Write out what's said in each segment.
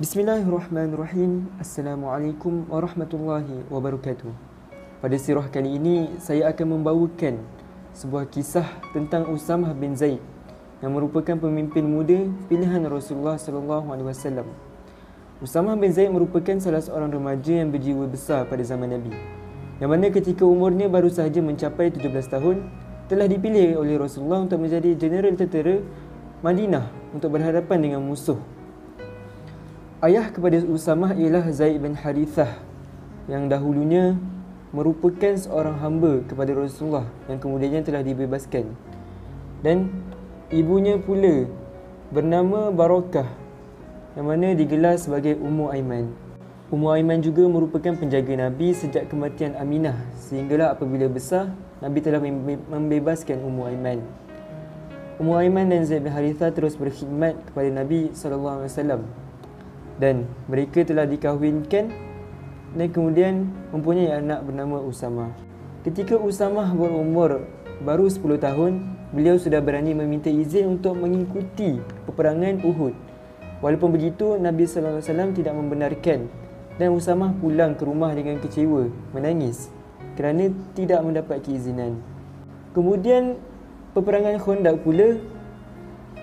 Bismillahirrahmanirrahim. Assalamualaikum warahmatullahi wabarakatuh. Pada sirah kali ini, saya akan membawakan sebuah kisah tentang Usamah bin Zaid yang merupakan pemimpin muda pilihan Rasulullah sallallahu alaihi wasallam. Usamah bin Zaid merupakan salah seorang remaja yang berjiwa besar pada zaman Nabi. Yang mana ketika umurnya baru sahaja mencapai 17 tahun, telah dipilih oleh Rasulullah untuk menjadi jeneral tentera Madinah untuk berhadapan dengan musuh Ayah kepada Usamah ialah Zaid bin Harithah yang dahulunya merupakan seorang hamba kepada Rasulullah yang kemudiannya telah dibebaskan. Dan ibunya pula bernama Barakah yang mana digelar sebagai Ummu Aiman. Ummu Aiman juga merupakan penjaga Nabi sejak kematian Aminah sehinggalah apabila besar Nabi telah membebaskan Ummu Aiman. Ummu Aiman dan Zaid bin Harithah terus berkhidmat kepada Nabi sallallahu alaihi wasallam dan mereka telah dikahwinkan dan kemudian mempunyai anak bernama Usama. Ketika Usama berumur baru 10 tahun, beliau sudah berani meminta izin untuk mengikuti peperangan Uhud. Walaupun begitu, Nabi sallallahu alaihi wasallam tidak membenarkan dan Usama pulang ke rumah dengan kecewa, menangis kerana tidak mendapat keizinan. Kemudian peperangan Khandaq pula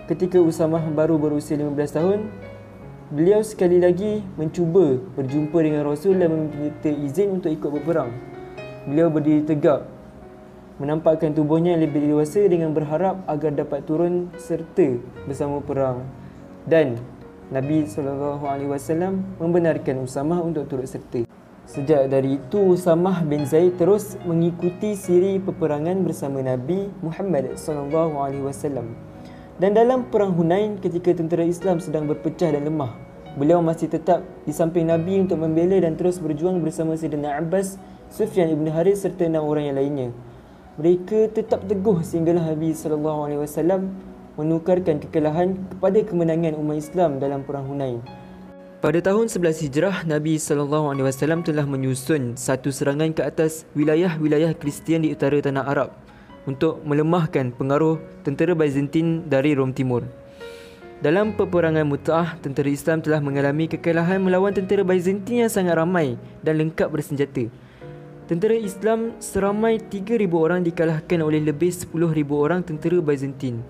ketika Usama baru berusia 15 tahun, beliau sekali lagi mencuba berjumpa dengan Rasul dan meminta izin untuk ikut berperang. Beliau berdiri tegak menampakkan tubuhnya yang lebih dewasa dengan berharap agar dapat turun serta bersama perang. Dan Nabi SAW membenarkan Usamah untuk turut serta. Sejak dari itu Usamah bin Zaid terus mengikuti siri peperangan bersama Nabi Muhammad SAW. Dan dalam perang Hunain ketika tentera Islam sedang berpecah dan lemah, beliau masih tetap di samping Nabi untuk membela dan terus berjuang bersama Sayyidina Abbas, Sufyan ibn Harith serta enam orang yang lainnya. Mereka tetap teguh sehinggalah Nabi wasallam menukarkan kekalahan kepada kemenangan umat Islam dalam perang Hunain. Pada tahun 11 Hijrah, Nabi wasallam telah menyusun satu serangan ke atas wilayah-wilayah Kristian di utara tanah Arab untuk melemahkan pengaruh tentera Byzantine dari Rom Timur. Dalam peperangan Mut'ah, tentera Islam telah mengalami kekalahan melawan tentera Byzantine yang sangat ramai dan lengkap bersenjata. Tentera Islam seramai 3,000 orang dikalahkan oleh lebih 10,000 orang tentera Byzantine.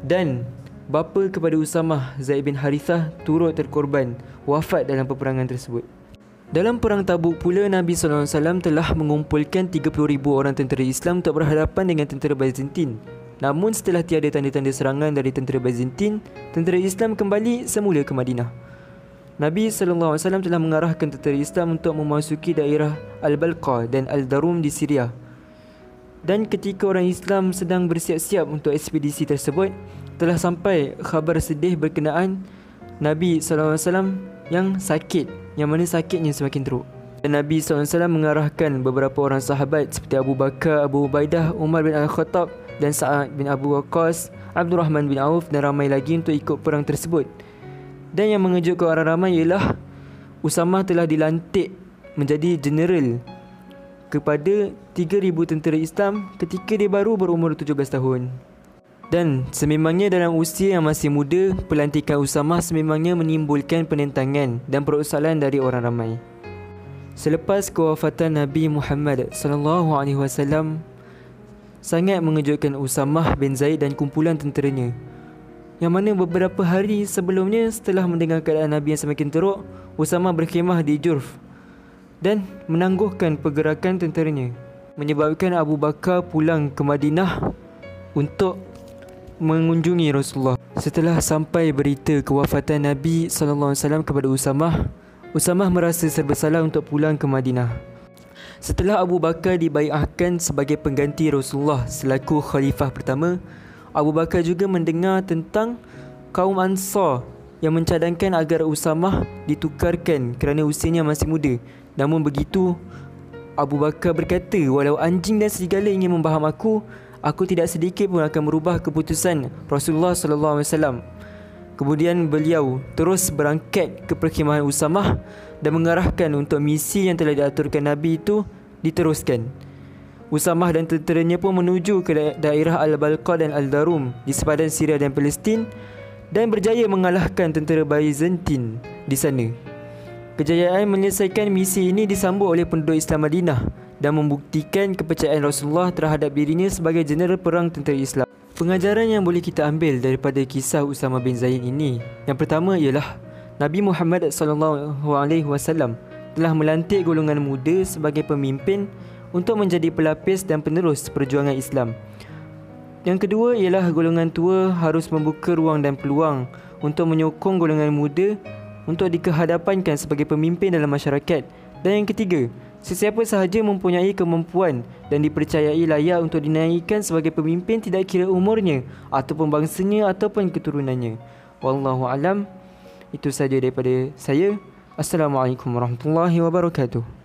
Dan bapa kepada Usamah, Zaid bin Harithah, turut terkorban wafat dalam peperangan tersebut. Dalam perang Tabuk pula Nabi SAW telah mengumpulkan 30,000 orang tentera Islam untuk berhadapan dengan tentera Byzantine. Namun setelah tiada tanda-tanda serangan dari tentera Byzantine, tentera Islam kembali semula ke Madinah. Nabi SAW telah mengarahkan tentera Islam untuk memasuki daerah Al-Balqa dan Al-Darum di Syria. Dan ketika orang Islam sedang bersiap-siap untuk ekspedisi tersebut, telah sampai khabar sedih berkenaan Nabi SAW yang sakit yang mana sakitnya semakin teruk. Dan Nabi SAW mengarahkan beberapa orang sahabat seperti Abu Bakar, Abu Ubaidah, Umar bin Al-Khattab dan Sa'ad bin Abu Waqqas, Abdul Rahman bin Auf dan ramai lagi untuk ikut perang tersebut. Dan yang mengejutkan orang ramai ialah Usama telah dilantik menjadi general kepada 3,000 tentera Islam ketika dia baru berumur 17 tahun. Dan sememangnya dalam usia yang masih muda, pelantikan Usamah sememangnya menimbulkan penentangan dan perusalan dari orang ramai. Selepas kewafatan Nabi Muhammad sallallahu alaihi wasallam sangat mengejutkan Usamah bin Zaid dan kumpulan tenteranya. Yang mana beberapa hari sebelumnya setelah mendengar keadaan Nabi yang semakin teruk, Usamah berkhemah di Jurf dan menangguhkan pergerakan tenteranya menyebabkan Abu Bakar pulang ke Madinah untuk mengunjungi Rasulullah. Setelah sampai berita kewafatan Nabi sallallahu alaihi wasallam kepada Usamah, Usamah merasa serba salah untuk pulang ke Madinah. Setelah Abu Bakar dibaiatkan sebagai pengganti Rasulullah selaku khalifah pertama, Abu Bakar juga mendengar tentang kaum Ansar yang mencadangkan agar Usamah ditukarkan kerana usianya masih muda. Namun begitu, Abu Bakar berkata, walau anjing dan serigala ingin membaham aku, aku tidak sedikit pun akan merubah keputusan Rasulullah sallallahu alaihi wasallam. Kemudian beliau terus berangkat ke perkhemahan Usamah dan mengarahkan untuk misi yang telah diaturkan Nabi itu diteruskan. Usamah dan tenteranya pun menuju ke daerah Al-Balqa dan Al-Darum di sepadan Syria dan Palestin dan berjaya mengalahkan tentera Byzantine di sana. Kejayaan menyelesaikan misi ini disambut oleh penduduk Islam Madinah dan membuktikan kepercayaan Rasulullah terhadap dirinya sebagai jeneral perang tentera Islam. Pengajaran yang boleh kita ambil daripada kisah Usama bin Zaid ini, yang pertama ialah Nabi Muhammad SAW telah melantik golongan muda sebagai pemimpin untuk menjadi pelapis dan penerus perjuangan Islam. Yang kedua ialah golongan tua harus membuka ruang dan peluang untuk menyokong golongan muda untuk dikehadapankan sebagai pemimpin dalam masyarakat. Dan yang ketiga, sesiapa sahaja mempunyai kemampuan dan dipercayai layak untuk dinaikkan sebagai pemimpin tidak kira umurnya ataupun bangsanya ataupun keturunannya. Wallahu alam. Itu saja daripada saya. Assalamualaikum warahmatullahi wabarakatuh.